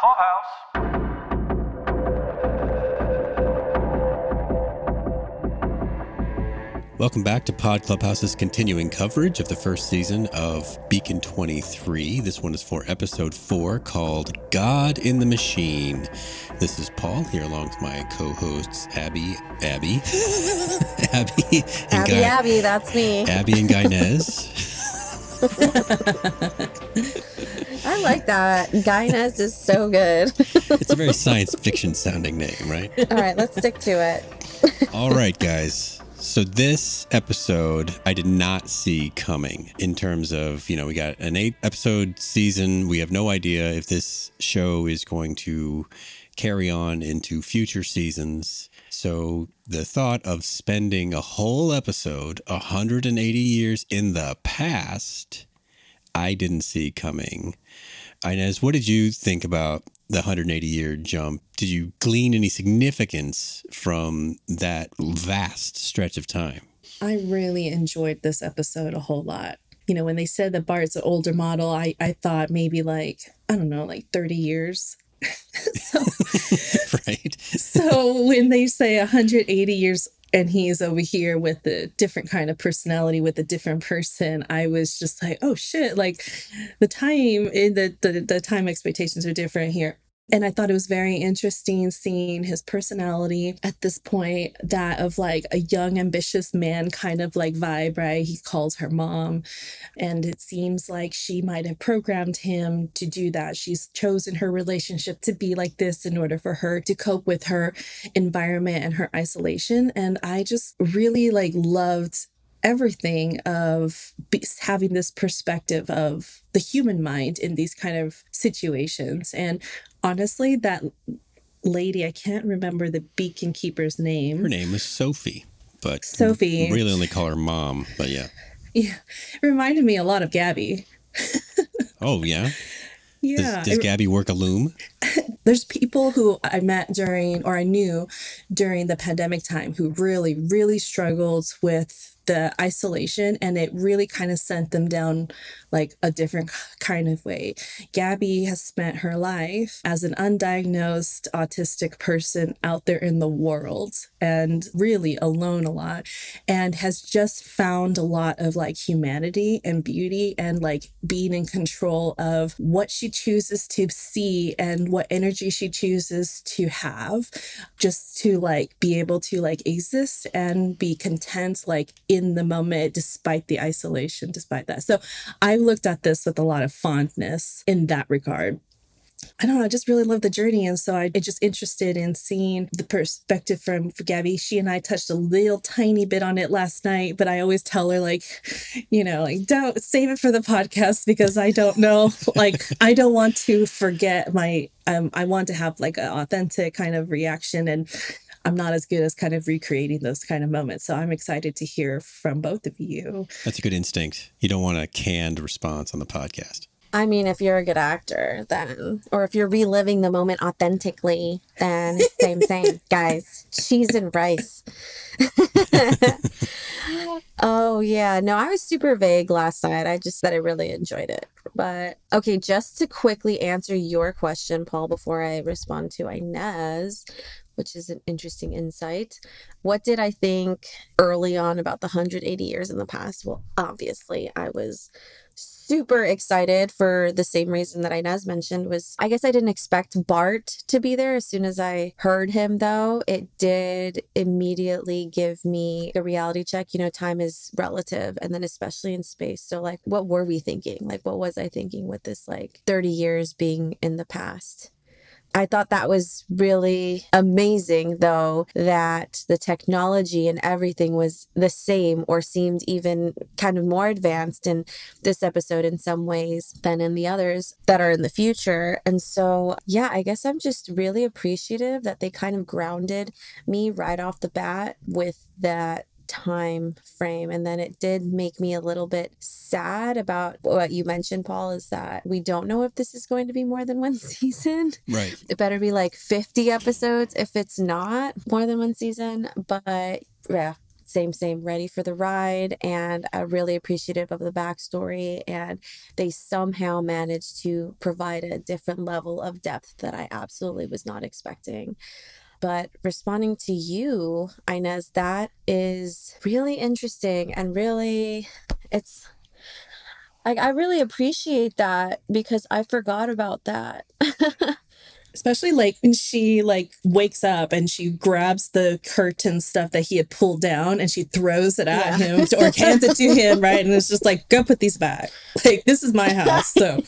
Clubhouse. Welcome back to Pod Clubhouse's continuing coverage of the first season of Beacon 23. This one is for episode four called God in the Machine. This is Paul here along with my co hosts Abby, Abby, Abby, and Abby, Guy, Abby, that's me. Abby and Guynez. I like that. Guyness is so good. It's a very science fiction sounding name, right? All right, let's stick to it. All right, guys. So this episode I did not see coming in terms of, you know, we got an eight episode season. We have no idea if this show is going to carry on into future seasons. So the thought of spending a whole episode 180 years in the past, I didn't see coming. Inez, what did you think about the 180 year jump? Did you glean any significance from that vast stretch of time? I really enjoyed this episode a whole lot. You know, when they said that Bart's an older model, I, I thought maybe like, I don't know, like 30 years. so, right. so when they say 180 years and he's over here with a different kind of personality with a different person, I was just like, oh shit, like the time in the, the, the time expectations are different here. And I thought it was very interesting seeing his personality at this point, that of like a young, ambitious man kind of like vibe, right? He calls her mom. And it seems like she might have programmed him to do that. She's chosen her relationship to be like this in order for her to cope with her environment and her isolation. And I just really like loved everything of having this perspective of the human mind in these kind of situations. And honestly, that lady, I can't remember the beacon keeper's name. Her name is Sophie, but Sophie. really only call her mom. But yeah. Yeah, reminded me a lot of Gabby. Oh, yeah. Yeah. Does, does Gabby work a loom? there's people who I met during or I knew during the pandemic time who really, really struggled with the isolation and it really kind of sent them down like a different kind of way. Gabby has spent her life as an undiagnosed autistic person out there in the world and really alone a lot and has just found a lot of like humanity and beauty and like being in control of what she chooses to see and what energy she chooses to have just to like be able to like exist and be content like in the moment despite the isolation despite that so i looked at this with a lot of fondness in that regard I don't know. I just really love the journey, and so I, just interested in seeing the perspective from Gabby. She and I touched a little tiny bit on it last night, but I always tell her like, you know, like don't save it for the podcast because I don't know. like I don't want to forget my. Um, I want to have like an authentic kind of reaction, and I'm not as good as kind of recreating those kind of moments. So I'm excited to hear from both of you. That's a good instinct. You don't want a canned response on the podcast. I mean, if you're a good actor, then, or if you're reliving the moment authentically, then same, thing, Guys, cheese and rice. oh, yeah. No, I was super vague last night. I just said I really enjoyed it. But okay, just to quickly answer your question, Paul, before I respond to Inez, which is an interesting insight. What did I think early on about the 180 years in the past? Well, obviously, I was super excited for the same reason that Inez mentioned was I guess I didn't expect Bart to be there as soon as I heard him though. It did immediately give me a reality check. You know, time is relative and then especially in space. So like what were we thinking? Like what was I thinking with this like 30 years being in the past? I thought that was really amazing, though, that the technology and everything was the same or seemed even kind of more advanced in this episode in some ways than in the others that are in the future. And so, yeah, I guess I'm just really appreciative that they kind of grounded me right off the bat with that time frame and then it did make me a little bit sad about what you mentioned paul is that we don't know if this is going to be more than one season Right. it better be like 50 episodes if it's not more than one season but yeah same, same, ready for the ride. And I'm really appreciative of the backstory. And they somehow managed to provide a different level of depth that I absolutely was not expecting. But responding to you, Inez, that is really interesting and really, it's like I really appreciate that because I forgot about that. especially like when she like wakes up and she grabs the curtain stuff that he had pulled down and she throws it at yeah. him or hands it to him right and it's just like go put these back like this is my house so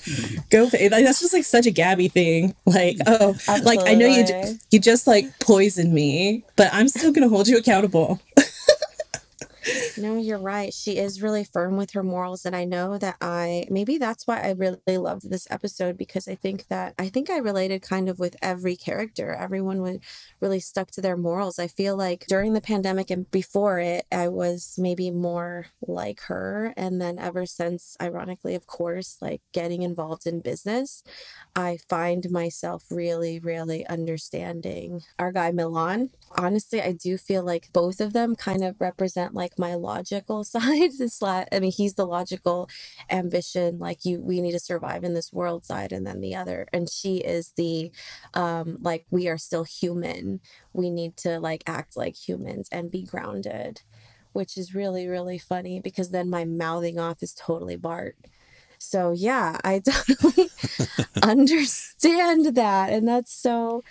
go pay. like that's just like such a gabby thing like oh Absolutely. like i know you you just like poisoned me but i'm still gonna hold you accountable no, you're right. She is really firm with her morals. And I know that I, maybe that's why I really loved this episode because I think that, I think I related kind of with every character. Everyone would really stuck to their morals. I feel like during the pandemic and before it, I was maybe more like her. And then ever since, ironically, of course, like getting involved in business, I find myself really, really understanding our guy Milan. Honestly, I do feel like both of them kind of represent like my logical side. This la- I mean, he's the logical ambition, like you we need to survive in this world side, and then the other, and she is the um like we are still human. We need to like act like humans and be grounded, which is really really funny because then my mouthing off is totally Bart. So yeah, I totally understand that, and that's so.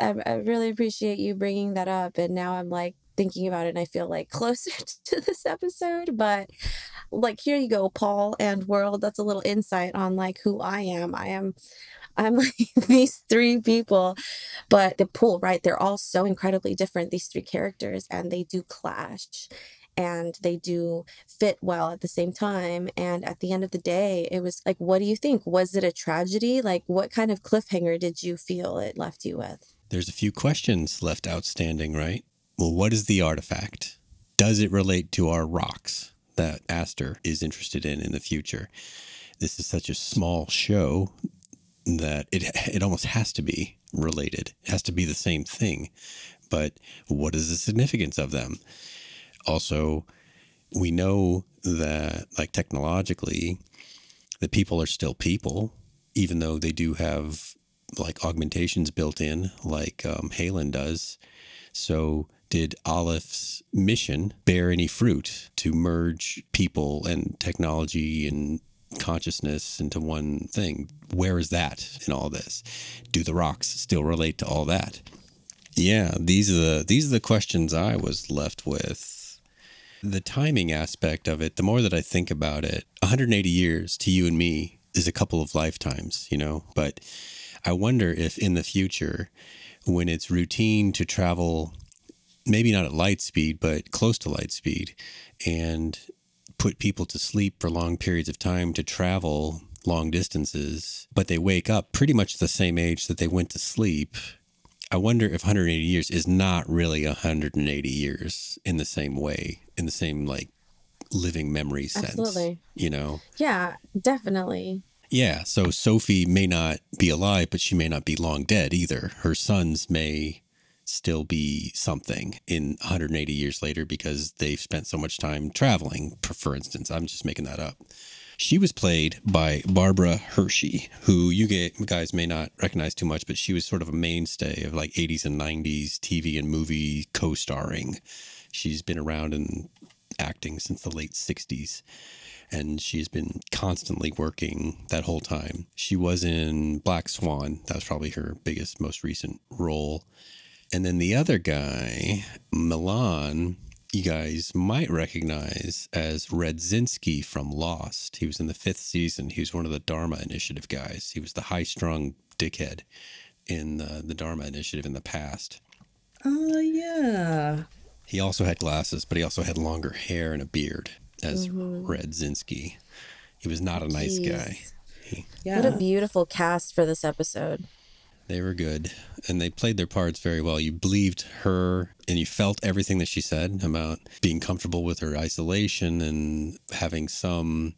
I, I really appreciate you bringing that up, and now I'm like thinking about it and I feel like closer to this episode. But like, here you go, Paul and world. That's a little insight on like who I am. I am. I'm like these three people, but the pool, right? They're all so incredibly different, these three characters, and they do clash and they do fit well at the same time. And at the end of the day, it was like, what do you think? Was it a tragedy? Like, what kind of cliffhanger did you feel it left you with? There's a few questions left outstanding, right? Well, what is the artifact? Does it relate to our rocks that Aster is interested in in the future? This is such a small show that it it almost has to be related. It has to be the same thing. But what is the significance of them? Also, we know that like technologically, the people are still people, even though they do have like augmentations built in, like um, Halan does. So did Aleph's mission bear any fruit to merge people and technology and consciousness into one thing? Where is that in all this? Do the rocks still relate to all that? Yeah, these are the these are the questions I was left with. The timing aspect of it, the more that I think about it, 180 years to you and me is a couple of lifetimes, you know, but I wonder if in the future when it's routine to travel maybe not at light speed, but close to light speed, and put people to sleep for long periods of time to travel long distances, but they wake up pretty much the same age that they went to sleep. I wonder if 180 years is not really 180 years in the same way, in the same like living memory sense. Absolutely. You know? Yeah, definitely. Yeah. So Sophie may not be alive, but she may not be long dead either. Her sons may still be something in 180 years later because they've spent so much time traveling. For instance, I'm just making that up. She was played by Barbara Hershey, who you guys may not recognize too much, but she was sort of a mainstay of like 80s and 90s TV and movie co starring. She's been around in acting since the late 60s and she's been constantly working that whole time. She was in Black Swan. That was probably her biggest, most recent role. And then the other guy, Milan, you guys might recognize as Radzinsky from Lost. He was in the fifth season. He was one of the Dharma Initiative guys. He was the high strung dickhead in the, the Dharma Initiative in the past. Oh, uh, yeah. He also had glasses, but he also had longer hair and a beard as mm-hmm. Radzinsky. He was not a nice Jeez. guy. He, yeah. What a beautiful cast for this episode. They were good and they played their parts very well. You believed her and you felt everything that she said about being comfortable with her isolation and having some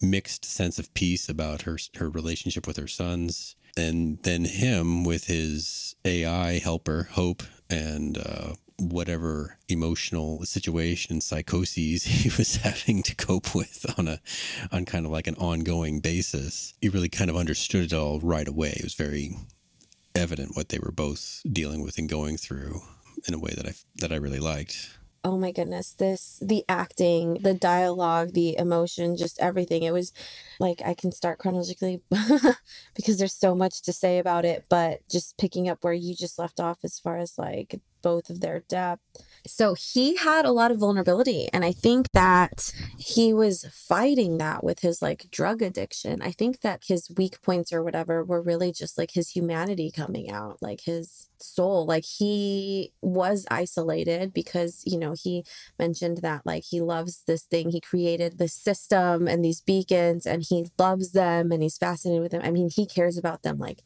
mixed sense of peace about her her relationship with her sons. And then him with his AI helper, Hope, and uh, whatever emotional situation psychoses he was having to cope with on a on kind of like an ongoing basis he really kind of understood it all right away it was very evident what they were both dealing with and going through in a way that i that i really liked. Oh my goodness this the acting the dialogue the emotion just everything. It was like i can start chronologically because there's so much to say about it but just picking up where you just left off as far as like both of their depth. So he had a lot of vulnerability and i think that he was fighting that with his like drug addiction. I think that his weak points or whatever were really just like his humanity coming out like his soul. Like he was isolated because you know he mentioned that like he loves this thing. He created this system and these beacons and he loves them and he's fascinated with them. I mean he cares about them like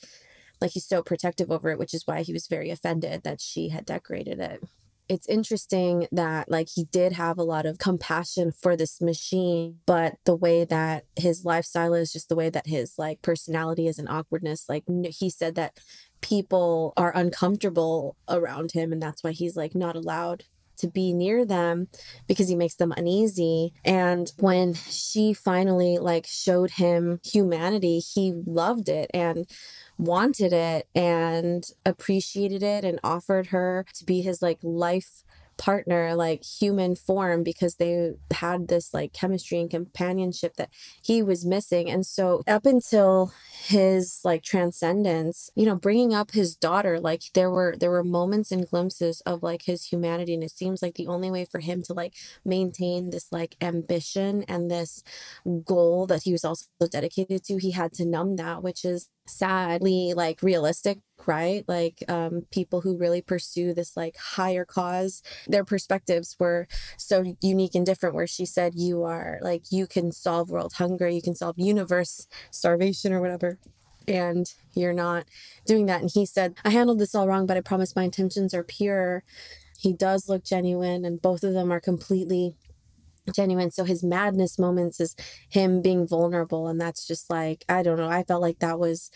like he's so protective over it which is why he was very offended that she had decorated it. It's interesting that like he did have a lot of compassion for this machine but the way that his lifestyle is just the way that his like personality is and awkwardness like he said that people are uncomfortable around him and that's why he's like not allowed to be near them because he makes them uneasy. And when she finally like showed him humanity he loved it and wanted it and appreciated it and offered her to be his like life partner like human form because they had this like chemistry and companionship that he was missing. And so up until his like transcendence you know bringing up his daughter like there were there were moments and glimpses of like his humanity. And it seems like the only way for him to like maintain this like ambition and this goal that he was also dedicated to he had to numb that which is sadly like realistic right? Like um people who really pursue this like higher cause their perspectives were so unique and different where she said you are like you can solve world hunger you can solve universe starvation or whatever and you're not doing that and he said i handled this all wrong but i promise my intentions are pure. He does look genuine and both of them are completely genuine. So his madness moments is him being vulnerable. And that's just like, I don't know. I felt like that was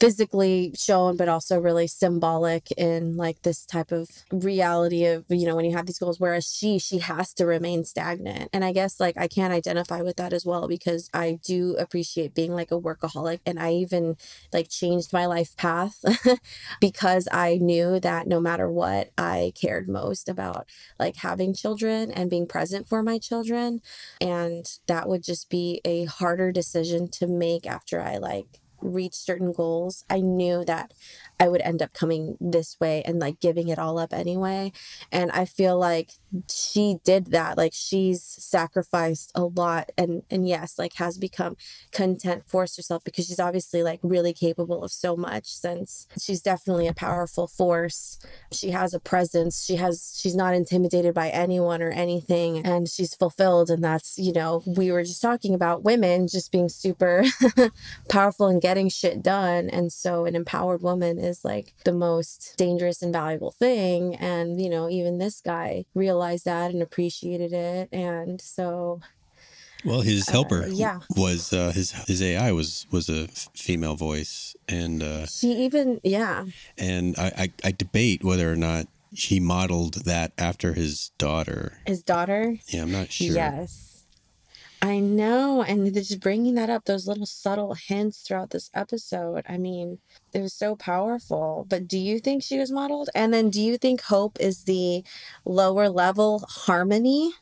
physically shown but also really symbolic in like this type of reality of you know when you have these goals whereas she she has to remain stagnant. And i guess like i can't identify with that as well because i do appreciate being like a workaholic and i even like changed my life path because i knew that no matter what i cared most about like having children and being present for my children and that would just be a harder decision to make after i like reach certain goals, I knew that I would end up coming this way and like giving it all up anyway. And I feel like she did that. Like she's sacrificed a lot and and yes, like has become content, forced herself because she's obviously like really capable of so much since she's definitely a powerful force. She has a presence. She has she's not intimidated by anyone or anything and she's fulfilled and that's, you know, we were just talking about women just being super powerful and getting shit done. And so an empowered woman is like the most dangerous and valuable thing. And, you know, even this guy realized that and appreciated it. And so well, his uh, helper, uh, yeah, was uh, his his AI was was a f- female voice, and uh, she even yeah, and I, I I debate whether or not he modeled that after his daughter. His daughter, yeah, I'm not sure. Yes, I know. And just bringing that up, those little subtle hints throughout this episode, I mean, it was so powerful. But do you think she was modeled? And then do you think Hope is the lower level harmony?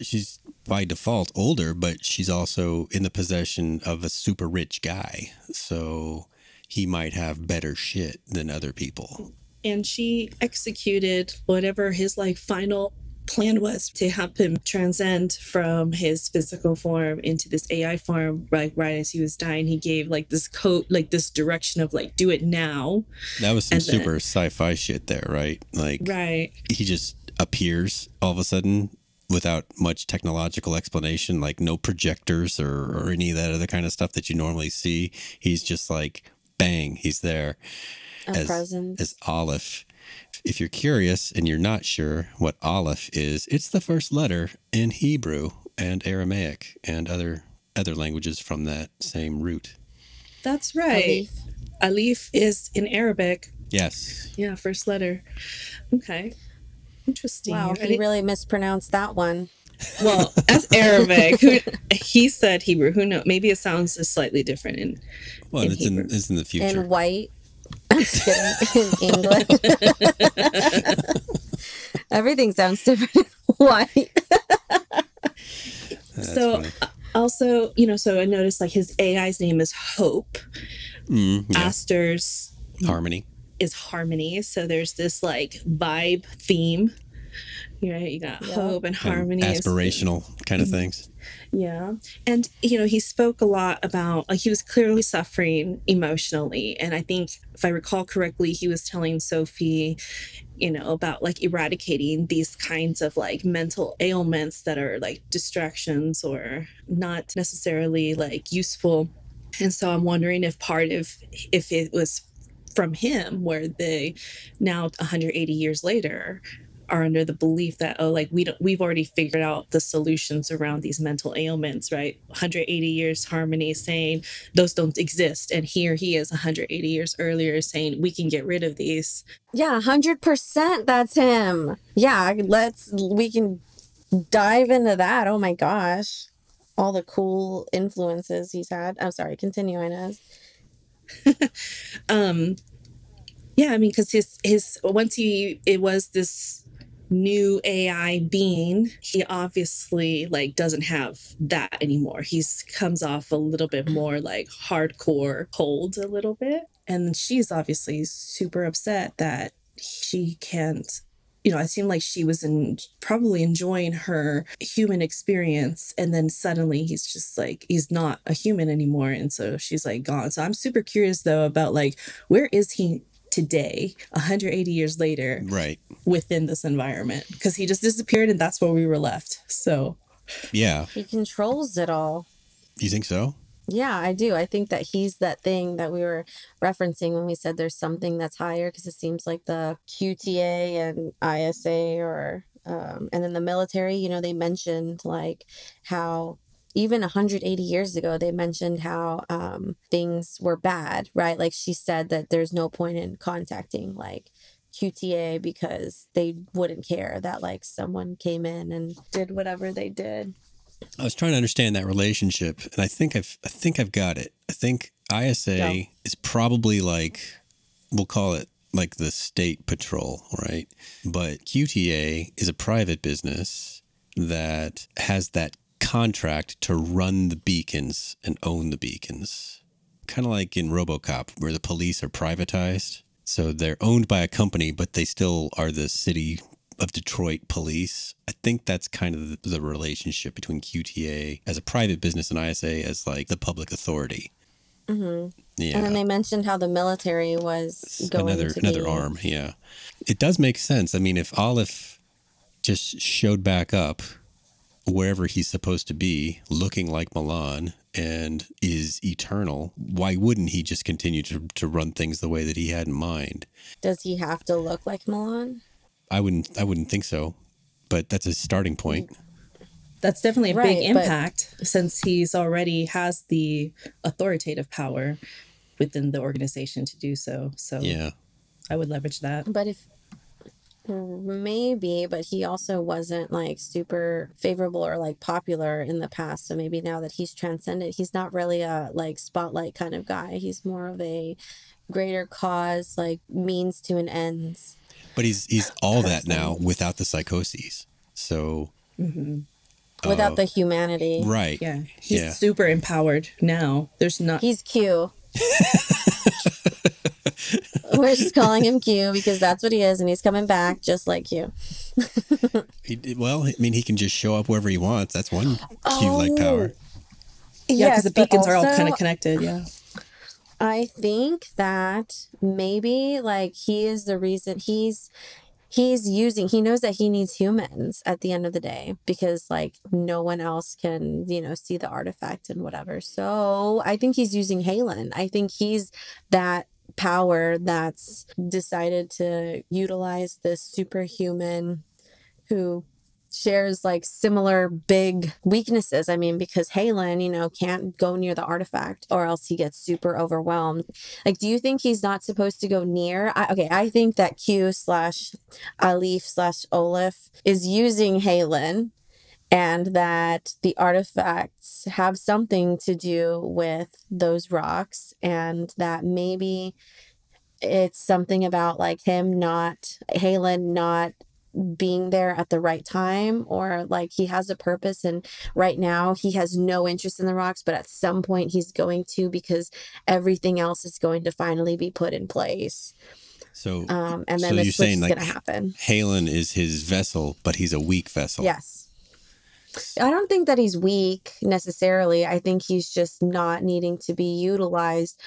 She's by default older, but she's also in the possession of a super rich guy. So he might have better shit than other people. And she executed whatever his like final plan was to help him transcend from his physical form into this AI form. Like right as he was dying, he gave like this code, like this direction of like do it now. That was some and super then, sci-fi shit there, right? Like right. He just appears all of a sudden without much technological explanation, like no projectors or, or any of that other kind of stuff that you normally see. He's just like bang, he's there. A as, presence. as Aleph if you're curious and you're not sure what Aleph is, it's the first letter in Hebrew and Aramaic and other other languages from that same root. That's right. Alif, is in Arabic. Yes. Yeah, first letter. Okay. Interesting. Wow, he really mispronounced that one. well, that's Arabic. Who, he said Hebrew. Who knows? Maybe it sounds slightly different. In Well, In it's in it's in the future. In white. I'm just kidding. In English. Everything sounds different in white. So funny. also, you know, so I noticed like his AI's name is Hope. Mm, yeah. Aster's Harmony. is Harmony. So there's this like vibe theme. You know, you got Yeah. hope and harmony. is- aspirational kind of mm-hmm. things. Yeah. And, you know, he spoke a lot about, like, he was clearly suffering emotionally. And I think, if I recall correctly, he was telling Sophie, you know, about like eradicating these kinds of like mental ailments that are like distractions or not necessarily like useful. And so I'm wondering if part of, if it was from him where they now 180 years later are under the belief that oh like we don't we've already figured out the solutions around these mental ailments right 180 years harmony saying those don't exist and here he is 180 years earlier saying we can get rid of these Yeah, 100% that's him. Yeah, let's, we can dive into that. Oh my gosh. All the cool influences he's had. I'm sorry, continue, Inez. um yeah i mean because his his once he it was this new ai being he obviously like doesn't have that anymore he's comes off a little bit more like hardcore cold a little bit and she's obviously super upset that she can't you know, it seemed like she was in probably enjoying her human experience, and then suddenly he's just like he's not a human anymore, and so she's like gone. So I'm super curious though about like where is he today, 180 years later, Right. within this environment? Because he just disappeared, and that's where we were left. So Yeah. He controls it all. You think so? Yeah, I do. I think that he's that thing that we were referencing when we said there's something that's higher because it seems like the QTA and ISA or um, and then the military, you know, they mentioned like how even 180 years ago they mentioned how um, things were bad, right? Like she said that there's no point in contacting like QTA because they wouldn't care that like someone came in and did whatever they did. I was trying to understand that relationship, and I think I've I think I've got it. I think ISA Yeah. is probably like we'll call it like the state patrol, right? But QTA is a private business that has that contract to run the beacons and own the beacons. Kind of like in RoboCop where the police are privatized. So they're owned by a company but they still are the city of Detroit police. I think that's kind of the, the relationship between QTA as a private business and ISA as like the public authority. hmm Yeah. And then they mentioned how the military was going another to another be- arm, yeah. It does make sense. I mean, if Olive just showed back up wherever he's supposed to be, looking like Milan and is eternal, why wouldn't he just continue to, to run things the way that he had in mind? Does he have to look like Milan? I wouldn't I wouldn't think so. But that's a starting point. that's definitely a Right, big but- impact since he's already has the authoritative power within the organization to do so. So Yeah. I would leverage that. But if maybe, but he also wasn't like super favorable or like popular in the past. So maybe now that he's transcended, he's not really a like spotlight kind of guy. He's more of a greater cause, like means to an ends. But he's he's all that now without the psychoses. So mm-hmm. Without Oh. the humanity. right. Yeah. He's Yeah. super empowered now. There's not He's Q. We're just calling him Q because that's what he is, and he's coming back just like Q. He, well, I mean, he can just show up wherever he wants. That's one Q-like Oh. power. Yeah, because the but beacons are all kind of connected. Yeah. I think that maybe like he is the reason he's he's using he knows that he needs humans at the end of the day because like no one else can you know see the artifact and whatever so i think he's using halan i think he's that power that's decided to utilize this superhuman who shares like similar big weaknesses. I mean, because Halan, you know, can't go near the artifact or else he gets super overwhelmed. Like, do you think he's not supposed to go near? I, okay, I think that Q slash Alif slash Olaf is using Halan and that the artifacts have something to do with those rocks and that maybe it's something about like him not Halan not being there at the right time or like he has a purpose and right now he has no interest in the rocks but at some point he's going to because everything else is going to finally be put in place. So, um and then so the you're saying is like gonna happen. Halan is his vessel, but he's a weak vessel. yes I don't think that he's weak necessarily. I think he's just not needing to be utilized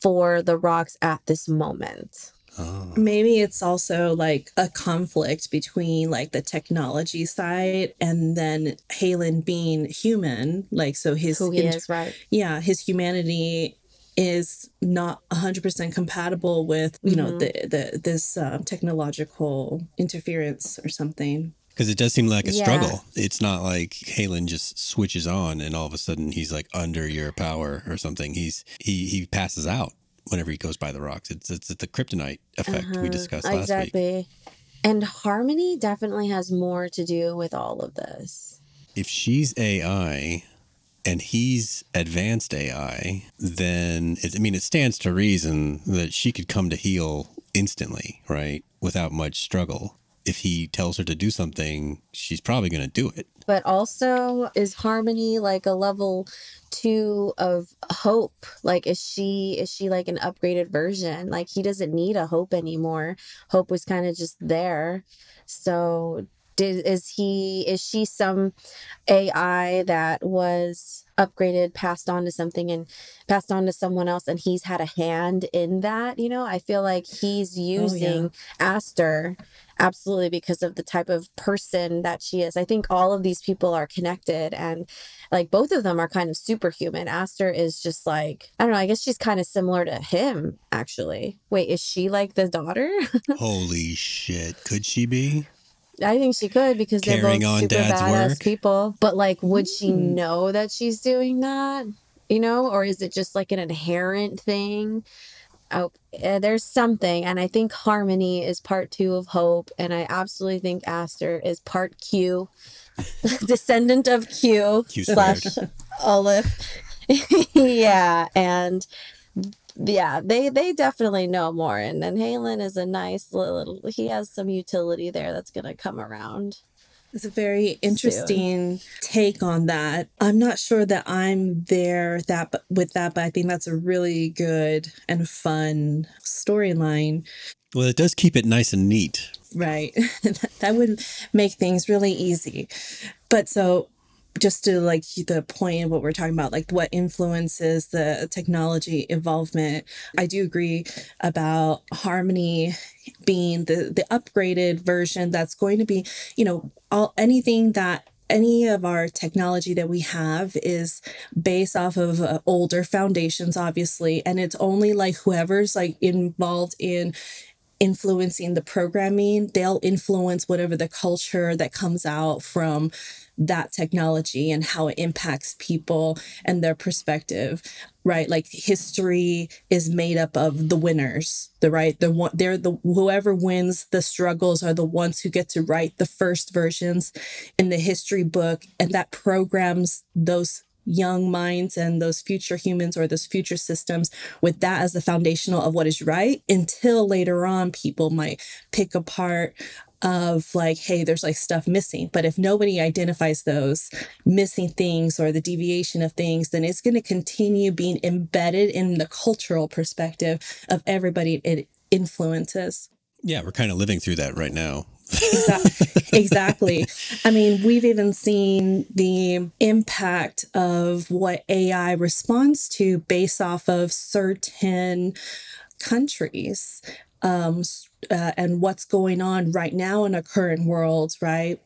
for the rocks at this moment. Oh. Maybe it's also like a conflict between like the technology side and then Halan being human. Like, so his, Who he int- is, right? yeah, his humanity is not 100% compatible with, you know, the, the, this um, technological interference or something. Because it does seem like a Yeah. struggle. It's not like Halan just switches on and all of a sudden he's like under your power or something. He's he he passes out whenever he goes by the rocks. It's it's, the kryptonite effect we Uh-huh. discussed last week. exactly. And harmony definitely has more to do with all of this. If she's AI and he's advanced AI, then it, I mean it stands to reason that she could come to heal instantly, right, without much struggle. If he tells her to do something, she's probably going to do it. But also, is harmony like a level two of hope? Like, is she is she like an upgraded version? Like, he doesn't need a hope anymore. Hope was kind of just there. So, did is he is she some AI that was upgraded, passed on to something, and passed on to someone else, and he's had a hand in that? You know, I feel like he's oh, using Aster absolutely because of the type of person that she is. I think all of these people are connected and like both of them are kind of superhuman. Aster is just like, I don't know, I guess she's kind of similar to him actually. Wait, is she like the daughter? Holy shit. Could she be? I think she could because they're Carrying both on super dad's badass work? people. But like, would she Hmm. know that she's doing that? You know, or is it just like an inherent thing? Oh, uh, there's something, and I think harmony is part two of hope, and I absolutely think Aster is part Q, descendant of Q, Q slash. Olive. yeah, and yeah, they they definitely know more, and then Halan is a nice little. He has some utility there that's gonna come around. It's a very interesting take on that. I'm not sure that I'm there that with that, but I think that's a really good and fun storyline. Well, it does keep it nice and neat. Right. that would make things really easy. But so just to like the point of what we're talking about, like what influences the technology involvement, I do agree about Harmony being the the upgraded version that's going to be, you know, all anything that any of our technology that we have is based off of uh, older foundations obviously and it's only like whoever's like involved in influencing the programming, they'll influence whatever the culture that comes out from that technology and how it impacts people and their perspective right? Like history is made up of the winners the right? The one they're the whoever wins the struggles are the ones who get to write the first versions in the history book and that programs those young minds and those future humans or those future systems with that as the foundational of what is right until later on people might pick apart of like hey there's like stuff missing but if nobody identifies those missing things or the deviation of things then it's going to continue being embedded in the cultural perspective of everybody it influences Yeah, we're kind of living through that right now. Exactly. I mean, we've even seen the impact of what AI responds to based off of certain countries um, uh, and what's going on right now in our current world, right?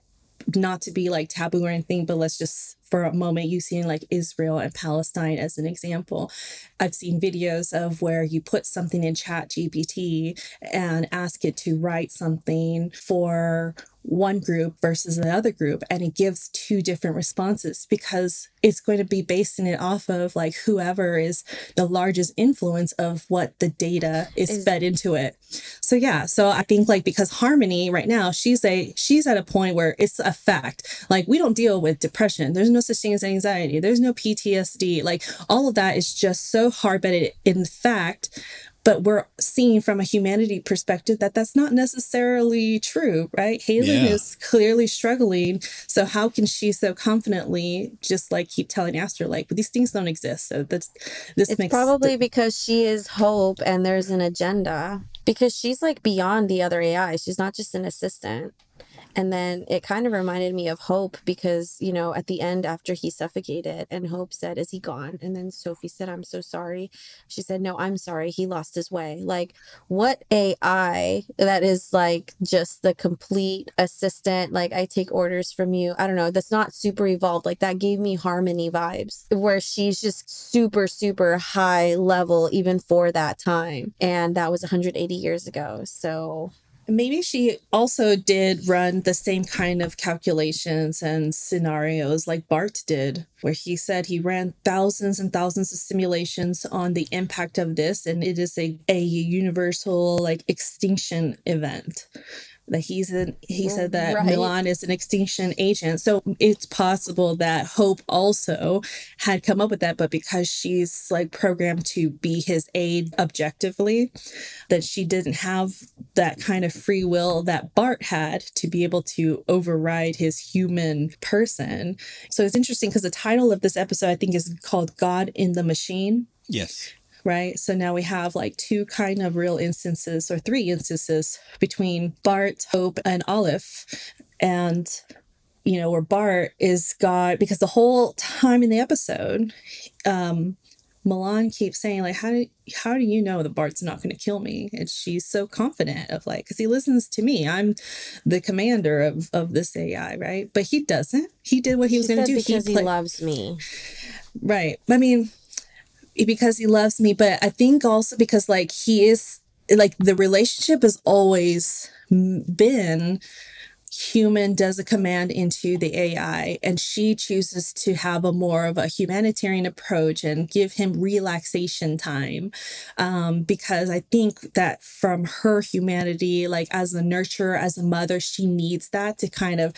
Not to be like taboo or anything, but let's just for a moment using like Israel and Palestine as an example. I've seen videos of where you put something in Chat GPT and ask it to write something for one group versus the other group and it gives two different responses because it's going to be basing it off of like whoever is the largest influence of what the data is, is fed into it. So yeah so i think like because harmony right now she's a she's at a point where it's a fact. Like we don't deal with depression. There's no such thing as anxiety. There's no ptsd like all of that is just so hard but in fact but we're seeing from a humanity perspective that that's not necessarily true, right? Halan yeah. is clearly struggling. So how can she so confidently just like keep telling Aster like, but these things don't exist. So that's this makes it's makes probably the- because she is hope and there's an agenda because she's like beyond the other AI. She's not just an assistant. And then it kind of reminded me of Hope because, you know, at the end after he suffocated and Hope said, Is he gone? And then Sophie said, I'm so sorry. She said, No, I'm sorry. He lost his way. Like, what AI that is like just the complete assistant? Like, I take orders from you. I don't know. That's not super evolved. Like, that gave me harmony vibes where she's just super, super high level, even for that time. And that was 180 years ago. So Maybe she also did run the same kind of calculations and scenarios like Bart did, where he said he ran thousands and thousands of simulations on the impact of this, and it is a, a universal like extinction event that he's an he said that right. Milan is an extinction agent. So it's possible that Hope also had come up with that, but because she's like programmed to be his aide objectively, that she didn't have that kind of free will that Bart had to be able to override his human person. So it's interesting because the title of this episode I think is called God in the Machine. Yes right? So now we have like two kind of real instances or three instances between Bart, Hope, and Olive. And, you know, where Bart is God, because the whole time in the episode, um, Milan keeps saying like, how do how do you know that Bart's not going to kill me? And she's so confident of like, because he listens to me. I'm the commander of of this AI, right? But he doesn't. He did what he was going to do. Because he, play- he loves me. Right. I mean, because he loves me, but I think also because like he is like the relationship has always been human does a command into the AI and she chooses to have a more of a humanitarian approach and give him relaxation time. Um, because I think that from her humanity, like as a nurturer, as a mother, she needs that to kind of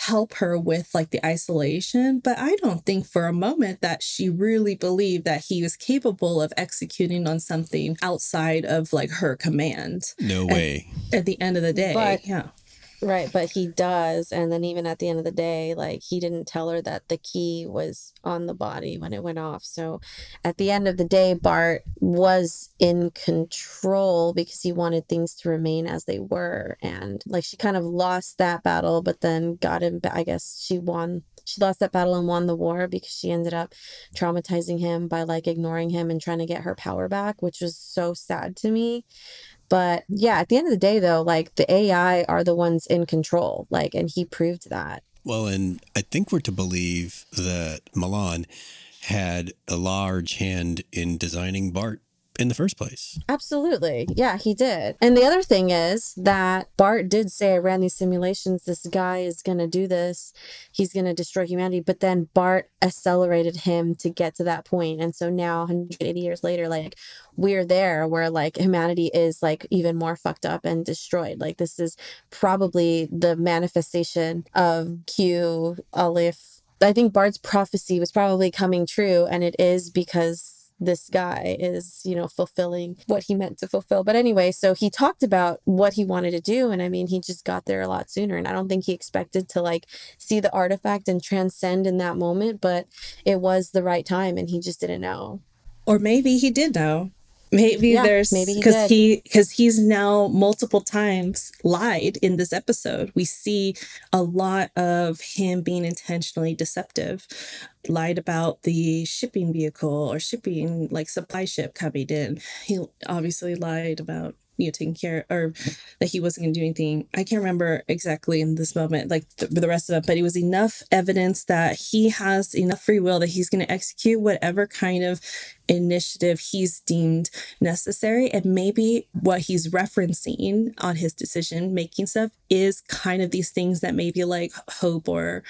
help her with like the isolation. But I don't think for a moment that she really believed that he was capable of executing on something outside of like her command. No way. At, at the end of the day. But, yeah. Right, but he does. And then even at the end of the day, like he didn't tell her that the key was on the body when it went off. So at the end of the day, Bart was in control because he wanted things to remain as they were. And like she kind of lost that battle, but then got him. I guess she won. She lost that battle and won the war because she ended up traumatizing him by like ignoring him and trying to get her power back, which was so sad to me. But yeah, at the end of the day, though, like the AI are the ones in control. Like, and he proved that. Well, and I think we're to believe that Milan had a large hand in designing Bart in the first place. Absolutely. Yeah, he did. And the other thing is that Bart did say, I ran these simulations. This guy is going to do this. He's going to destroy humanity. But then Bart accelerated him to get to that point. And so now, 180 years later, like we're there where like humanity is like even more fucked up and destroyed. Like this is probably the manifestation of Q, Aleph. I think Bart's prophecy was probably coming true. And it is because this guy is, you know, fulfilling what he meant to fulfill. But anyway, so he talked about what he wanted to do. And I mean, he just got there a lot sooner. And I don't think he expected to like see the artifact and transcend in that moment, but it was the right time and he just didn't know. Or maybe he did know. Maybe yeah, there's maybe because he because he, he's now multiple times lied in this episode. We see a lot of him being intentionally deceptive, lied about the shipping vehicle or shipping like supply ship coming in. He obviously lied about you know taking care or that he wasn't going to do anything. I can't remember exactly in this moment like the, the rest of it but it was enough evidence that he has enough free will that he's going to execute whatever kind of initiative he's deemed necessary. And maybe what he's referencing on his decision making stuff is kind of these things that maybe like hope or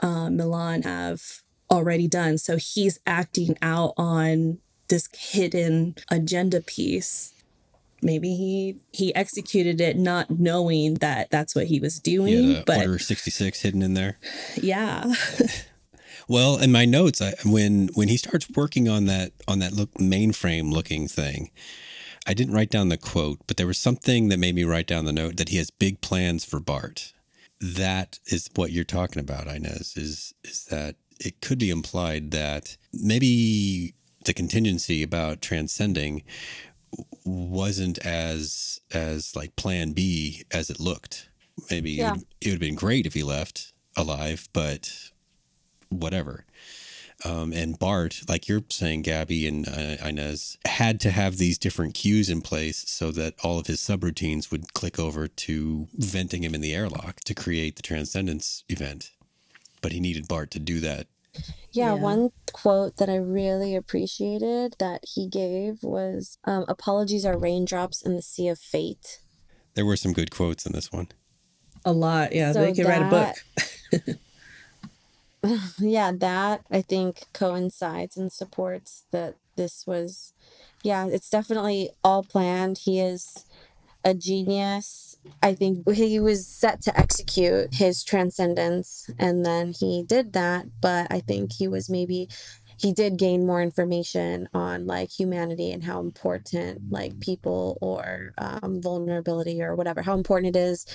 uh, milan have already done. So he's acting out on this hidden agenda piece maybe he he executed it not knowing that that's what he was doing yeah, but order 66 hidden in there. Yeah. Well in my notes I, when when he starts working on that on that look mainframe looking thing i didn't write down the quote but there was something that made me write down the note that he has big plans for bart. That is what you're talking about inez is is that it could be implied that maybe the contingency about transcending wasn't as as like plan B as it looked. Maybe Yeah. it, would, it would have been great if he left alive, but whatever. Um, and Bart, like you're saying, Gabby and uh, Inez, had to have these different cues in place so that all of his subroutines would click over to venting him in the airlock to create the transcendence event. But he needed Bart to do that. Yeah, Yeah. one quote that I really appreciated that he gave was um, Apologies are raindrops in the sea of fate. There were some good quotes in this one. a lot yeah So they could write a book Yeah, that I think coincides and supports that this was, yeah, it's definitely all planned. He is a genius. I think he was set to execute his transcendence and then he did that, but I think he was maybe he did gain more information on like humanity and how important like people or um, vulnerability or whatever how important it is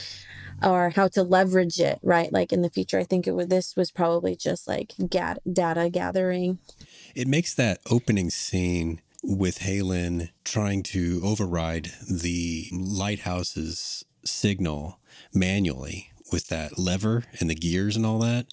or how to leverage it right like in the future i think it was this was probably just like data gathering It makes that opening scene with Halan trying to override the lighthouse's signal manually with that lever and the gears and all that.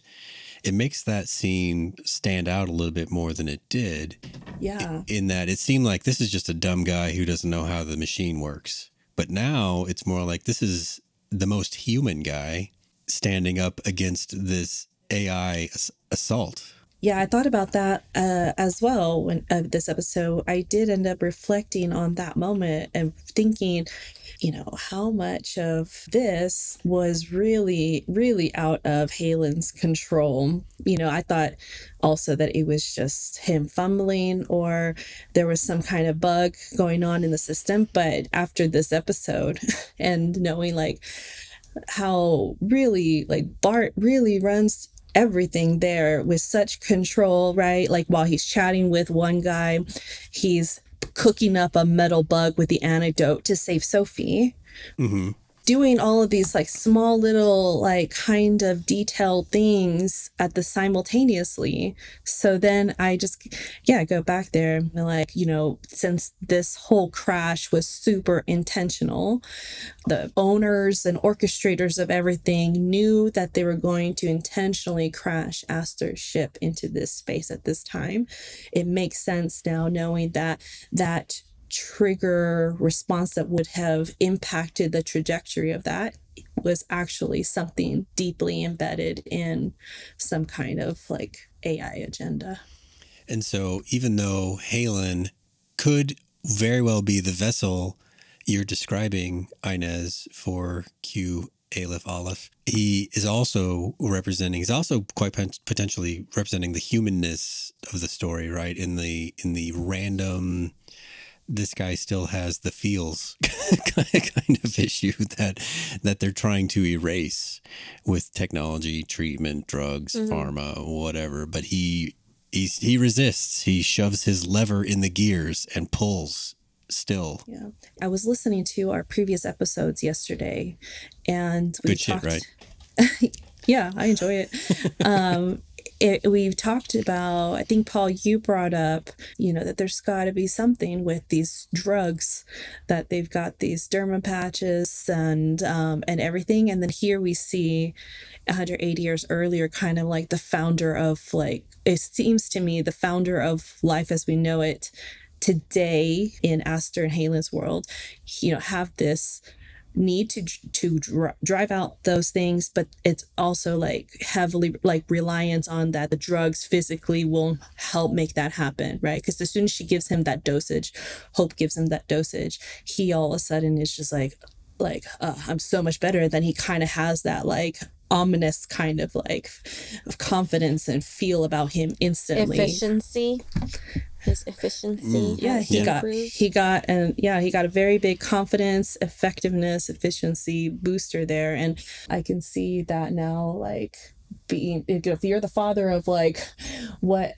It makes that scene stand out a little bit more than it did yeah in that it seemed like this is just a dumb guy who doesn't know how the machine works. But now it's more like this is the most human guy standing up against this AI ass- assault. Yeah, I thought about that uh, as well when uh, this episode. I did end up reflecting on that moment and thinking, you know, how much of this was really, really out of Halan's control. You know, I thought also that it was just him fumbling or there was some kind of bug going on in the system. But after this episode and knowing like how really like Bart really runs everything there with such control, right? Like while he's chatting with one guy, he's cooking up a metal bug with the antidote to save Sophie. Mm-hmm. Doing all of these like small little like kind of detailed things at the simultaneously. So then I just yeah, go back there and like, you know, since this whole crash was super intentional, the owners and orchestrators of everything knew that they were going to intentionally crash Aster's ship into this space at this time. It makes sense now knowing that that trigger response that would have impacted the trajectory of that was actually something deeply embedded in some kind of like AI agenda. And so, even though Halan could very well be the vessel you're describing, Inez, for Q Aleph Aleph, he is also representing. He's also quite potentially representing the humanness of the story, right? In the in the random, this guy still has the feels kind of issue that that they're trying to erase with technology, treatment, drugs, Mhm. pharma, whatever. But he he's, he resists. He shoves his lever in the gears and pulls still. Yeah. I was listening to our previous episodes yesterday and we Good shit, talked right? yeah, I enjoy it. um it, we've talked about i think paul you brought up you know that there's got to be something with these drugs that they've got these derma patches and um, and everything. And then here we see 180 years earlier kind of like the founder of like it seems to me the founder of life as we know it today in Aster and Halan's world, you know, have this need to to dr- drive out those things but it's also like heavily like reliance on that the drugs physically will help make that happen right? Because as soon as she gives him that dosage hope gives him that dosage he all of a sudden is just like like uh, i'm so much better then he kind of has that like ominous kind of like of confidence and feel about him instantly. Efficiency his efficiency Mm. yeah he has got improved. he got and yeah he got a very big confidence effectiveness efficiency booster there and i can see that now like being if you're the father of like what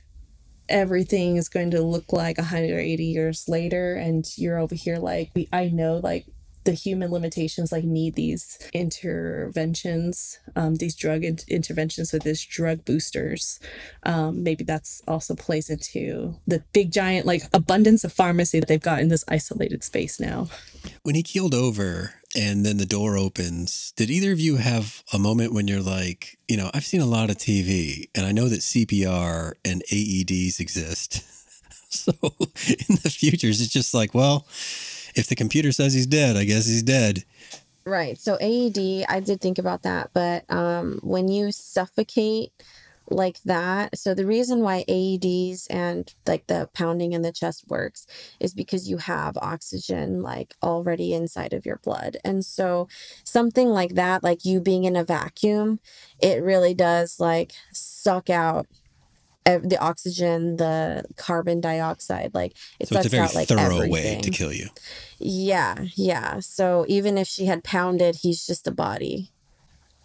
everything is going to look like 180 years later and you're over here like we i know like the human limitations like need these interventions um, these drug in- interventions with these drug boosters um, maybe that's also plays into the big giant like abundance of pharmacy that they've got in this isolated space now When he keeled over and then the door opens, did either of you have a moment when you're like, you know, I've seen a lot of TV and I know that CPR and AEDs exist. so in the futures, it's just like, well, if the computer says he's dead, I guess he's dead. Right. So AED, I did think about that, but um, when you suffocate like that, so the reason why AEDs and like the pounding in the chest works is because you have oxygen like already inside of your blood. And so something like that, like you being in a vacuum, it really does like suck out the oxygen, the carbon dioxide, like it So it's a very out like thorough everything. way to kill you. Yeah, yeah. So even if she had pounded, he's just a body.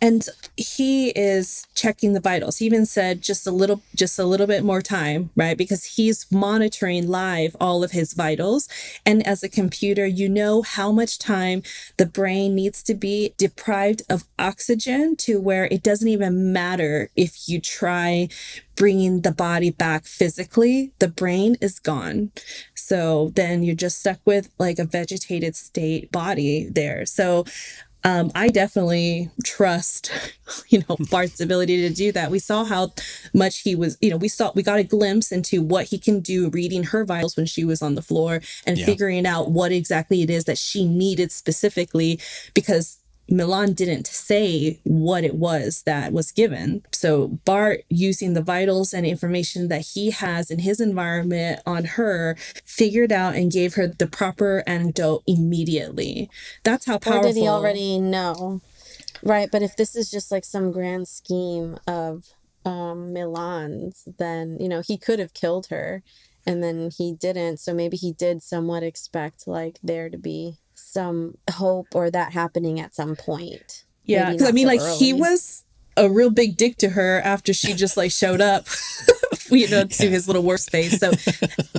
And he is checking the vitals. He even said just a little just a little bit more time right? Because he's monitoring live all of his vitals. And as a computer you know how much time the brain needs to be deprived of oxygen to where it doesn't even matter if you try bringing the body back physically the brain is gone. So then you're just stuck with like a vegetated state body there. So um, I definitely trust, you know, Bart's ability to do that. We saw how much he was, you know, we saw we got a glimpse into what he can do reading her vitals when she was on the floor and Yeah. figuring out what exactly it is that she needed specifically because Milan didn't say what it was that was given. So Bart using the vitals and information that he has in his environment on her figured out and gave her the proper antidote immediately. That's how Or powerful did he already know? Right, but if this is just like some grand scheme of um Milan's, then you know, he could have killed her and then he didn't. So maybe he did somewhat expect like there to be some hope or that happening at some point. Yeah, because I mean, so like he was a real big dick to her after she just like showed up, you know, to Yeah. his little workspace. So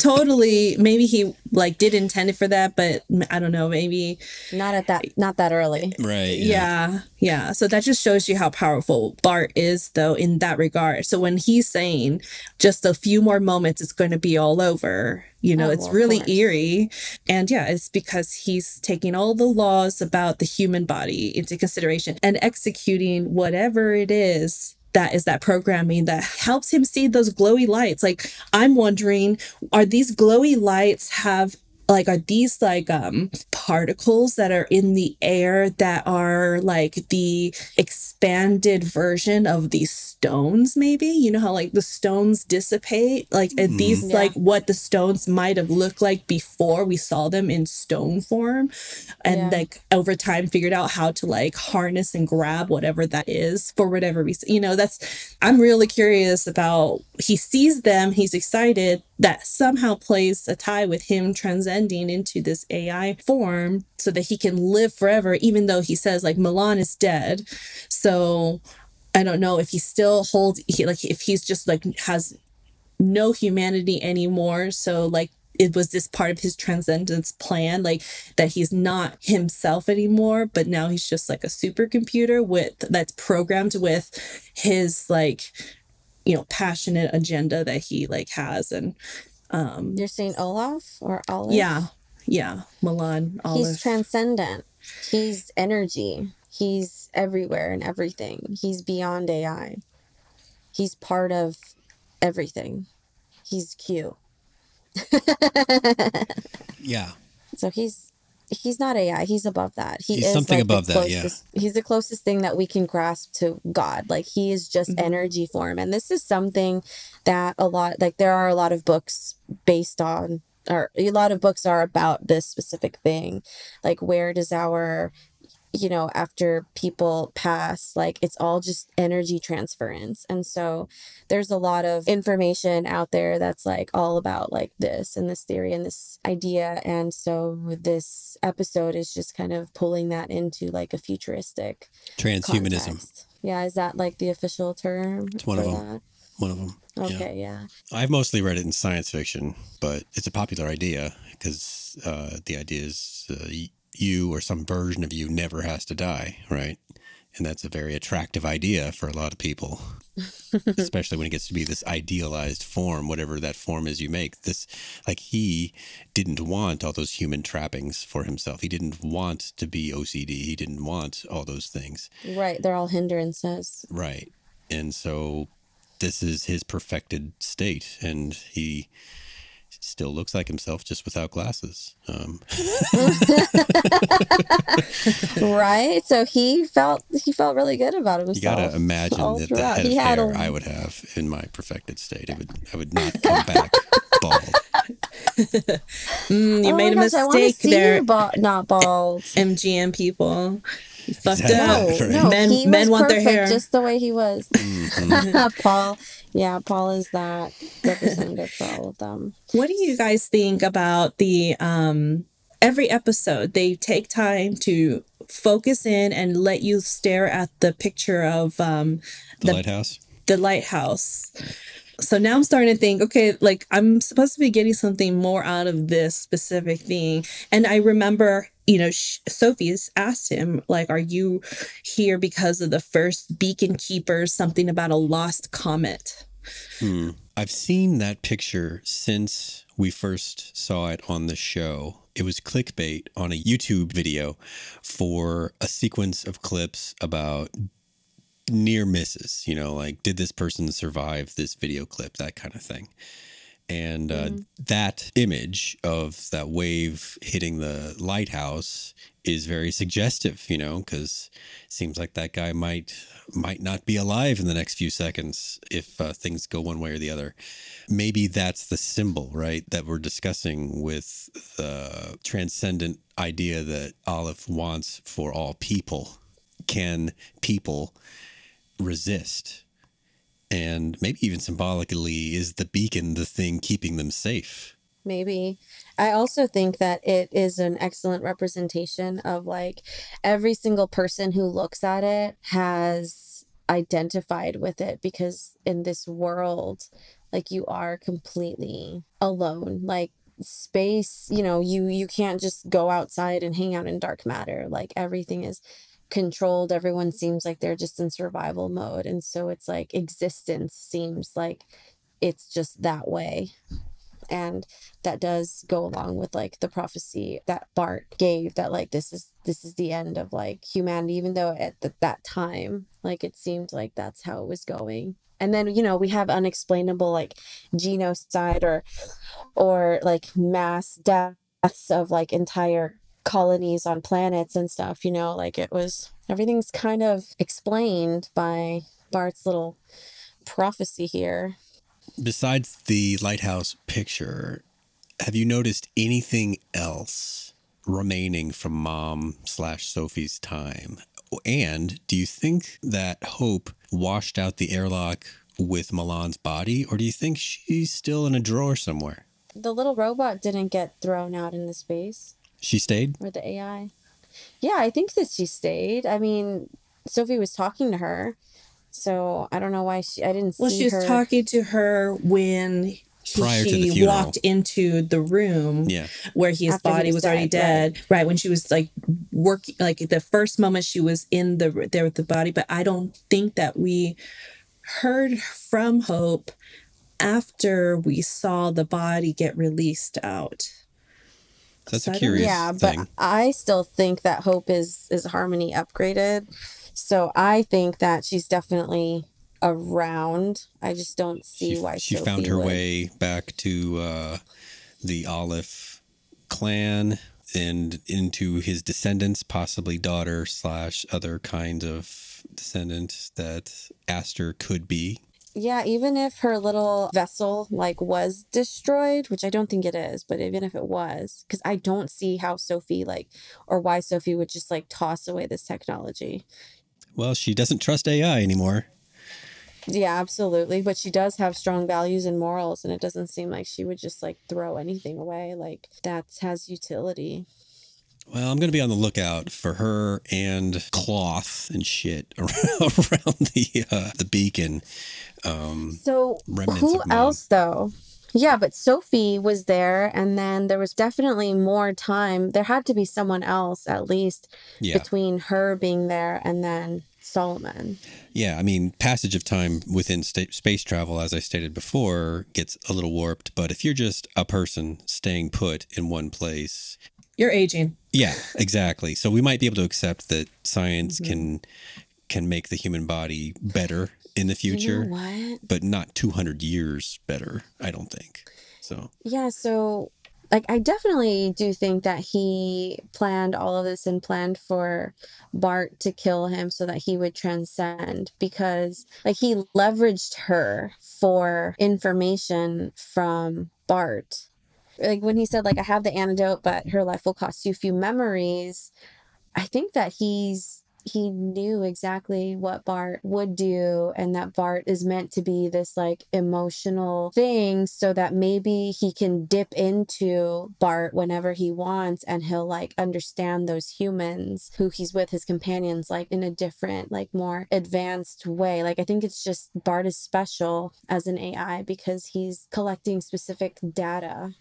totally, maybe he like did intend it for that, but I don't know, maybe Not at that not that early. Right. yeah. yeah, So that just shows you how powerful Bart is, though, in that regard. So when he's saying just a few more moments, it's going to be all over. You know, Oh, it's well, really eerie. And yeah, it's because he's taking all the laws about the human body into consideration and executing whatever it is that is that programming that helps him see those glowy lights. Like, I'm wondering, are these glowy lights have like are these like um particles that are in the air that are like the expanded version of these stones maybe? You know how like the stones dissipate? Like are these Yeah. like what the stones might have looked like before we saw them in stone form? And Yeah. like over time figured out how to like harness and grab whatever that is for whatever reason. You know that's i'm really curious about he sees them he's excited that somehow plays a tie with him transcending into this ai form so that he can live forever even though he says like milan is dead. So i don't know if he still holds he like if he's just like has no humanity anymore. So like it was this part of his transcendence plan like that he's not himself anymore but now he's just like a supercomputer with that's programmed with his like you know passionate agenda that he like has and um You're saying Olaf or Olaf? yeah yeah milan olive He's transcendent. He's energy. He's everywhere and everything. He's beyond AI. He's part of everything. He's Q. Yeah. so he's he's not AI. He's above that. He He's is something like the above that, yeah. He's the closest thing that we can grasp to God. Like he is just Mhm. energy form, and this is something that a lot like there are a lot of books based on. Or a lot of books are about this specific thing. Like, where does our you know, after people pass, like it's all just energy transference. And so there's a lot of information out there that's like all about like this and this theory and this idea. And so this episode is just kind of pulling that into like a futuristic Transhumanism. context. Yeah, is that like the official term? It's one of them. One of them. that? Yeah. Okay, yeah. I've mostly read it in science fiction, but it's a popular idea because uh, the idea is uh, you or some version of you never has to die, right? And that's a very attractive idea for a lot of people, especially when it gets to be this idealized form, whatever that form is you make. This, like, he didn't want all those human trappings for himself. He didn't want to be OCD. He didn't want all those things. Right. They're all hindrances. Right. And so this is his perfected state. And he still looks like himself just without glasses. Um, right. So he felt he felt really good about himself. you got to imagine all that the throughout. head of He had hair a- I would have in my perfected state. It would, I would not come back bald. Mm, you Oh made a my gosh, I mistake see there, you ba- not bald. MGM people. You fucked Exactly. up. No, no, Men- he men was want their hair. just the way he was. Mhm. Paul, yeah, Paul is that representative for all of them. What do you guys think about the um every episode they take time to focus in and let you stare at the picture of um The, The- lighthouse. the lighthouse. So now I'm starting to think, okay, like I'm supposed to be getting something more out of this specific thing. And I remember, you know, Sophie's asked him, like, are you here because of the first beacon keepers, something about a lost comet? Hmm. I've seen that picture since we first saw it on the show. It was clickbait on a YouTube video for a sequence of clips about near misses, you know, like did this person survive this video clip, that kind of thing. And uh, that image of that wave hitting the lighthouse is very suggestive, you know, because seems like that guy might might not be alive in the next few seconds if uh, things go one way or the other. Maybe that's the symbol, right, that we're discussing with the transcendent idea that Olive wants for all people. Can people resist? And maybe even symbolically, is the beacon the thing keeping them safe? Maybe. I also think that it is an excellent representation of like every single person who looks at it has identified with it because in this world, like you are completely alone. Like space, you know, you you can't just go outside and hang out in dark matter. Like everything is controlled. Everyone seems like they're just in survival mode. And so it's like existence seems like it's just that way and that does go along with like the prophecy that bart gave that like this is this is the end of like humanity even though at that time like it seemed like that's how it was going and then you know we have unexplainable like genocide or or like mass deaths of like entire colonies on planets and stuff you know like it was everything's kind of explained by bart's little prophecy here Besides the lighthouse picture, have you noticed anything else remaining from mom slash Sophie's time? And do you think that Hope washed out the airlock with Milan's body, or do you think she's still in a drawer somewhere? the little robot didn't get thrown out into space She stayed? or the AI. Yeah, I think that she stayed. I mean, Sophie was talking to her, so I don't know why she. I didn't Well, see she was her. talking to her when he, Prior to the she walked into the room Yeah. where his After he body was was already dead, dead. Right. when she was like working, like the first moment she was in the there with the body. But I don't think that we heard from Hope after we saw the body get released out. That's So a I don't- curious yeah, thing. but I still think that Hope is is Harmony upgraded, so I think that she's definitely around. I just don't see she, why she Sophie found her would. way back to uh, the Olive clan and into his descendants, possibly daughter slash other kind of descendant that Aster could be. Yeah, even if her little vessel like was destroyed, which I don't think it is, but even if it was, because I don't see how Sophie like or why Sophie would just like toss away this technology. Well, she doesn't trust AI anymore. Yeah, absolutely. But she does have strong values and morals, and it doesn't seem like she would just like throw anything away. Like that has utility. Well, I'm going to be on the lookout for her and cloth and shit around, around the uh, the beacon. Um, So who else though? Yeah, but Sophie was there, and then there was definitely more time. There had to be someone else at least yeah, between her being there and then Solomon. yeah. I mean, passage of time within sta- space travel, as I stated before, gets a little warped. But if you're just a person staying put in one place, You're aging. yeah, exactly. So we might be able to accept that science Mm-hmm. can can make the human body better in the future. You know what? but not 200 years better, I don't think. So, Yeah, so like I definitely do think that he planned all of this and planned for Bart to kill him so that he would transcend because like he leveraged her for information from Bart. Like when he said like I have the antidote but her life will cost you a few memories, I think that he's he knew exactly what Bart would do and that Bart is meant to be this like emotional thing so that maybe he can dip into Bart whenever he wants and he'll like understand those humans who he's with his companions like in a different like more advanced way. Like I think it's just Bart is special as an AI because he's collecting specific data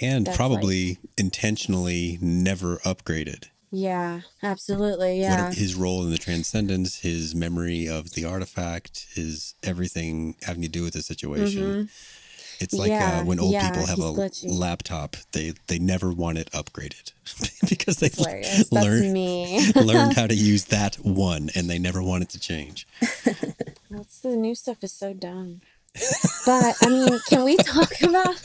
and That's probably intentionally never upgraded. yeah absolutely What yeah his role in the transcendence, his memory of the artifact, his everything having to do with the situation. It's like Mm-hmm. Yeah, uh, when old yeah, people have a glitchy. laptop, they they never want it upgraded because they learned me learned how to use that one and they never want it to change. That's the new stuff is so dumb. But I mean, can we talk about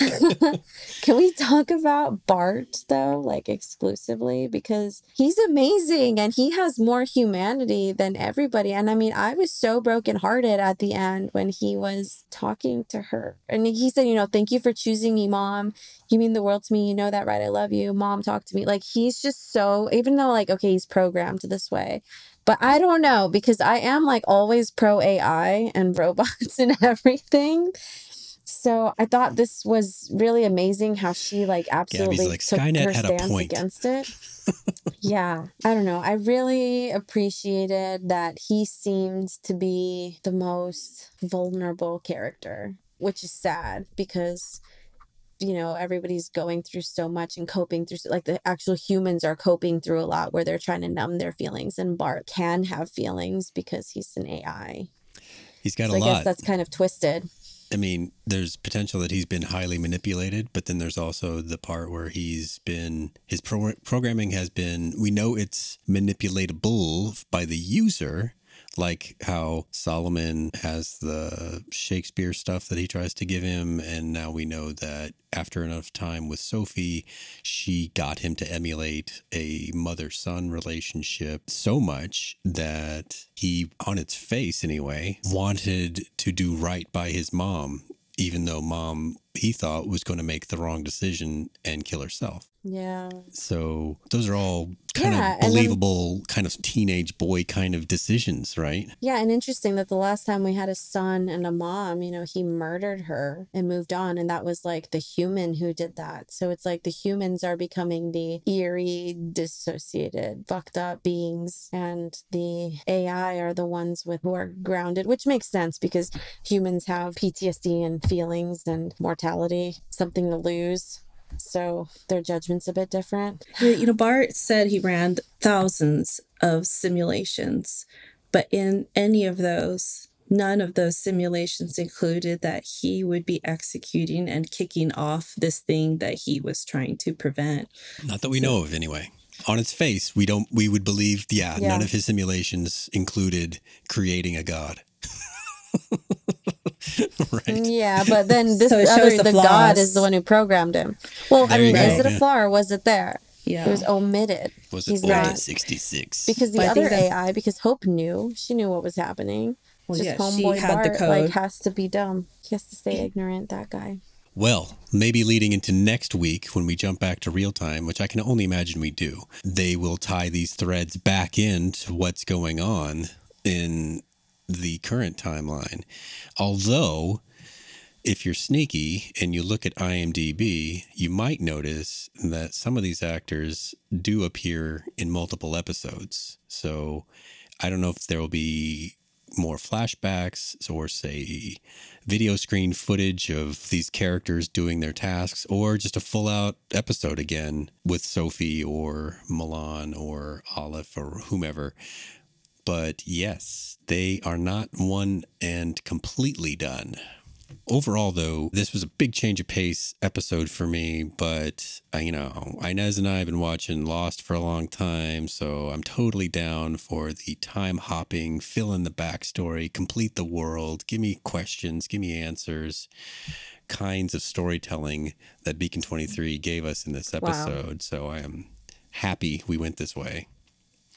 can we talk about Bart though, like exclusively? Because he's amazing and he has more humanity than everybody. And I mean, I was so brokenhearted at the end when he was talking to her. And he said, you know, thank you for choosing me, mom. You mean the world to me. You know that, right? I love you. Mom, talk to me. Like he's just so even though like okay, he's programmed this way. But I don't know because I am like always pro AI and robots and everything. So I thought this was really amazing how she like absolutely like, took "Skynet her stance point." against it. yeah, I don't know. I really appreciated that he seemed to be the most vulnerable character, which is sad because you know everybody's going through so much and coping through like the actual humans are coping through a lot where they're trying to numb their feelings and bart can have feelings because he's an ai He's got so a i lot. guess that's kind of twisted I mean, there's potential that he's been highly manipulated, but then there's also the part where he's been his pro- programming has been. We know it's manipulatable by the user, like how Solomon has the Shakespeare stuff that he tries to give him, and now we know that after enough time with Sophie, she got him to emulate a mother-son relationship so much that he, on its face anyway, wanted to do right by his mom, even though mom he thought was going to make the wrong decision and kill herself. Yeah. So those are all kind Yeah, of and then- believable, kind of teenage boy kind of decisions, right? yeah and interesting that the last time we had a son and a mom you know he murdered her and moved on and that was like the human who did that. So it's like the humans are becoming the eerie dissociated fucked up beings and the ai are the ones with who are grounded which makes sense because humans have ptsd and feelings and mortality something to lose so their judgment's a bit different Yeah, You know, Bart said he ran thousands of simulations, but in any of those, none of those simulations included that he would be executing and kicking off this thing that he was trying to prevent. Not that we know of, anyway. On its face, we don't. We would believe, yeah, Yeah. none of his simulations included creating a god. right. Yeah, but then this So other the the, god is the one who programmed him. Well, There I mean, is it a Yeah. flaw or was it there? Yeah. It was omitted. Was it He's not 66? because the But other that- AI because Hope knew she knew what was happening. Well, Just yeah, she homeboy had the Bart code. like has to be dumb. He has to stay ignorant. That guy. Well, maybe leading into next week when we jump back to real time, which I can only imagine we do, they will tie these threads back into what's going on in the current timeline. Although, if you're sneaky and you look at IMDb, you might notice that some of these actors do appear in multiple episodes. So I don't know if there will be more flashbacks or say video screen footage of these characters doing their tasks or just a full out episode again with Sophie or Milan or Olive or whomever. But yes, they are not one and completely done. Overall, though, this was a big change of pace episode for me. But uh, you know, Inez and I have been watching Lost for a long time, so I'm totally down for the time hopping, fill in the backstory, complete the world, give me questions, give me answers, kinds of storytelling that Beacon 23 gave us in this episode. So I am happy we went this way.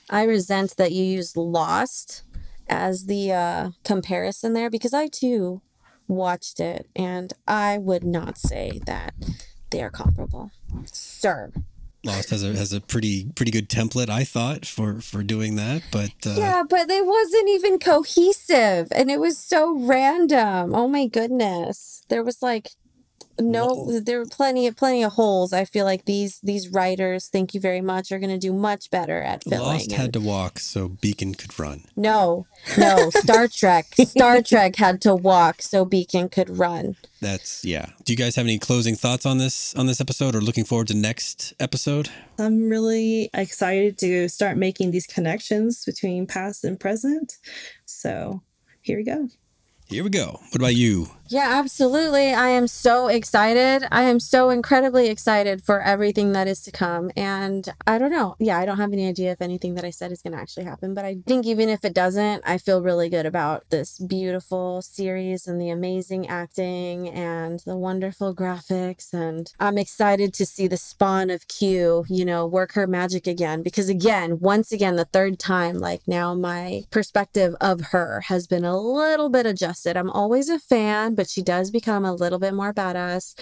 I resent that you used Lost as the uh, comparison there because I too watched it and I would not say that they are comparable. Sir. Lost has a has a pretty pretty good template, I thought, for for doing that. But uh, Yeah, but it wasn't even cohesive and it was so random. Oh my goodness. There was like no Well- there were plenty of plenty of holes. I feel like these these writers, thank you very much, are gonna do much better at filling. Lost and- had to walk so Beacon could run. No, no, Star Trek. Star Trek had to walk so Beacon could run. That's yeah. Do you guys have any closing thoughts on this on this episode, or looking forward to next episode? I'm really excited to start making these connections between past and present. So here we go. Here we go. What about you? Yeah, absolutely. I am so excited. I am so incredibly excited for everything that is to come. And I don't know. Yeah, I don't have any idea if anything that I said is going to actually happen. But I think even if it doesn't, I feel really good about this beautiful series and the amazing acting and the wonderful graphics. And I'm excited to see the spawn of Q, you know, work her magic again. Because again, once again, the third time, like now my perspective of her has been a little bit adjusted. I'm always a fan, but she does become a little bit more badass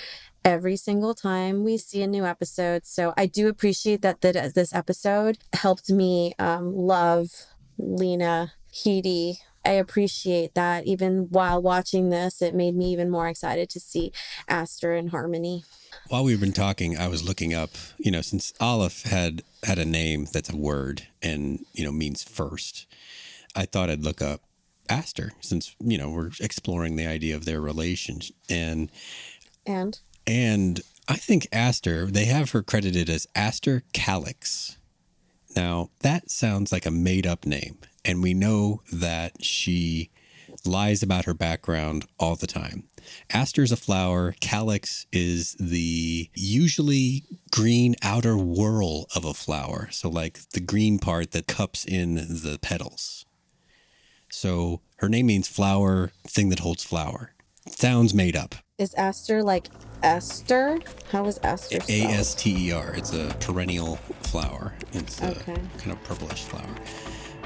every single time we see a new episode. So I do appreciate that that this episode helped me um, love Lena Headey. I appreciate that. Even while watching this, it made me even more excited to see Aster and Harmony. While we've been talking, I was looking up. You know, since Aleph had had a name that's a word and you know means first, I thought I'd look up Aster since you know we're exploring the idea of their relation and And And I think Aster, they have her credited as Aster Calix. Now, that sounds like a made up name. And we know that she lies about her background all the time. Aster's a flower. Calyx is the usually green outer whorl of a flower. So, like the green part that cups in the petals. So, her name means flower, thing that holds flower. Sounds made up. is Aster like Esther? How is Aster A? S T E R. It's a perennial flower. It's a Okay. kind of purplish flower.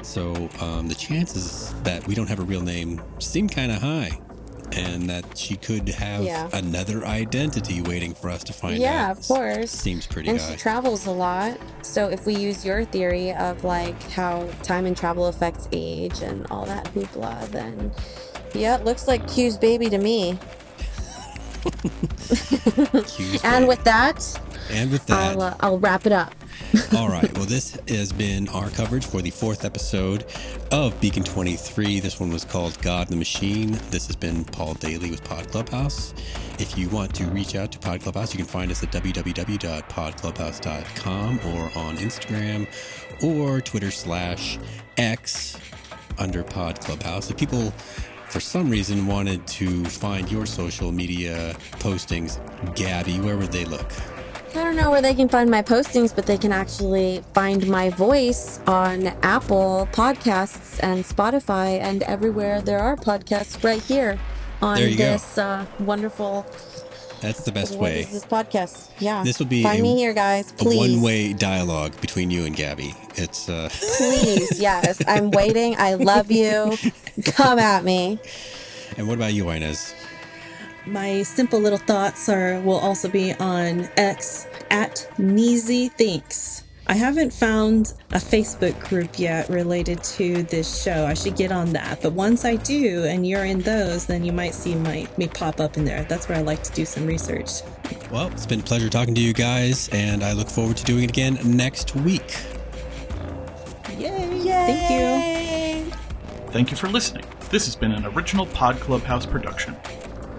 So um, the chances that we don't have a real name seem kind of high, and that she could have Yeah. another identity waiting for us to find out. Yeah, of course. Seems pretty And high. she travels a lot. So if we use your theory of like how time and travel affects age and all that hoopla, then yeah, it looks like Q's baby to me. And with that, and with that, I'll uh, I'll wrap it up. All right. Well, this has been our coverage for the fourth episode of Beacon 23. This one was called God the Machine. This has been Paul Daly with Pod Clubhouse. If you want to reach out to Pod Clubhouse, you can find us at www.podclubhouse.com or on Instagram or Twitter slash X under Pod Clubhouse. If people for some reason wanted to find your social media postings, Gabby, where would they look? I don't know where they can find my postings, but they can actually find my voice on Apple Podcasts and Spotify and everywhere there are podcasts right here on There you go. this uh, wonderful That's the best what way. is this podcast. Yeah. This will be Find a- me here, guys. A Please. one-way dialogue between you and Gabby. It's uh Please. Yes. I'm waiting. I love you. Come at me. and what about you, Inez? My simple little thoughts are will also be on X at Neezy Thinks. I haven't found a Facebook group yet related to this show. I should get on that. But once I do and you're in those, then you might see my me pop up in there. That's where I like to do some research. Well, it's been a pleasure talking to you guys, and I look forward to doing it again next week. Yay! Thank you. Thank you for listening. This has been an original Pod Clubhouse production.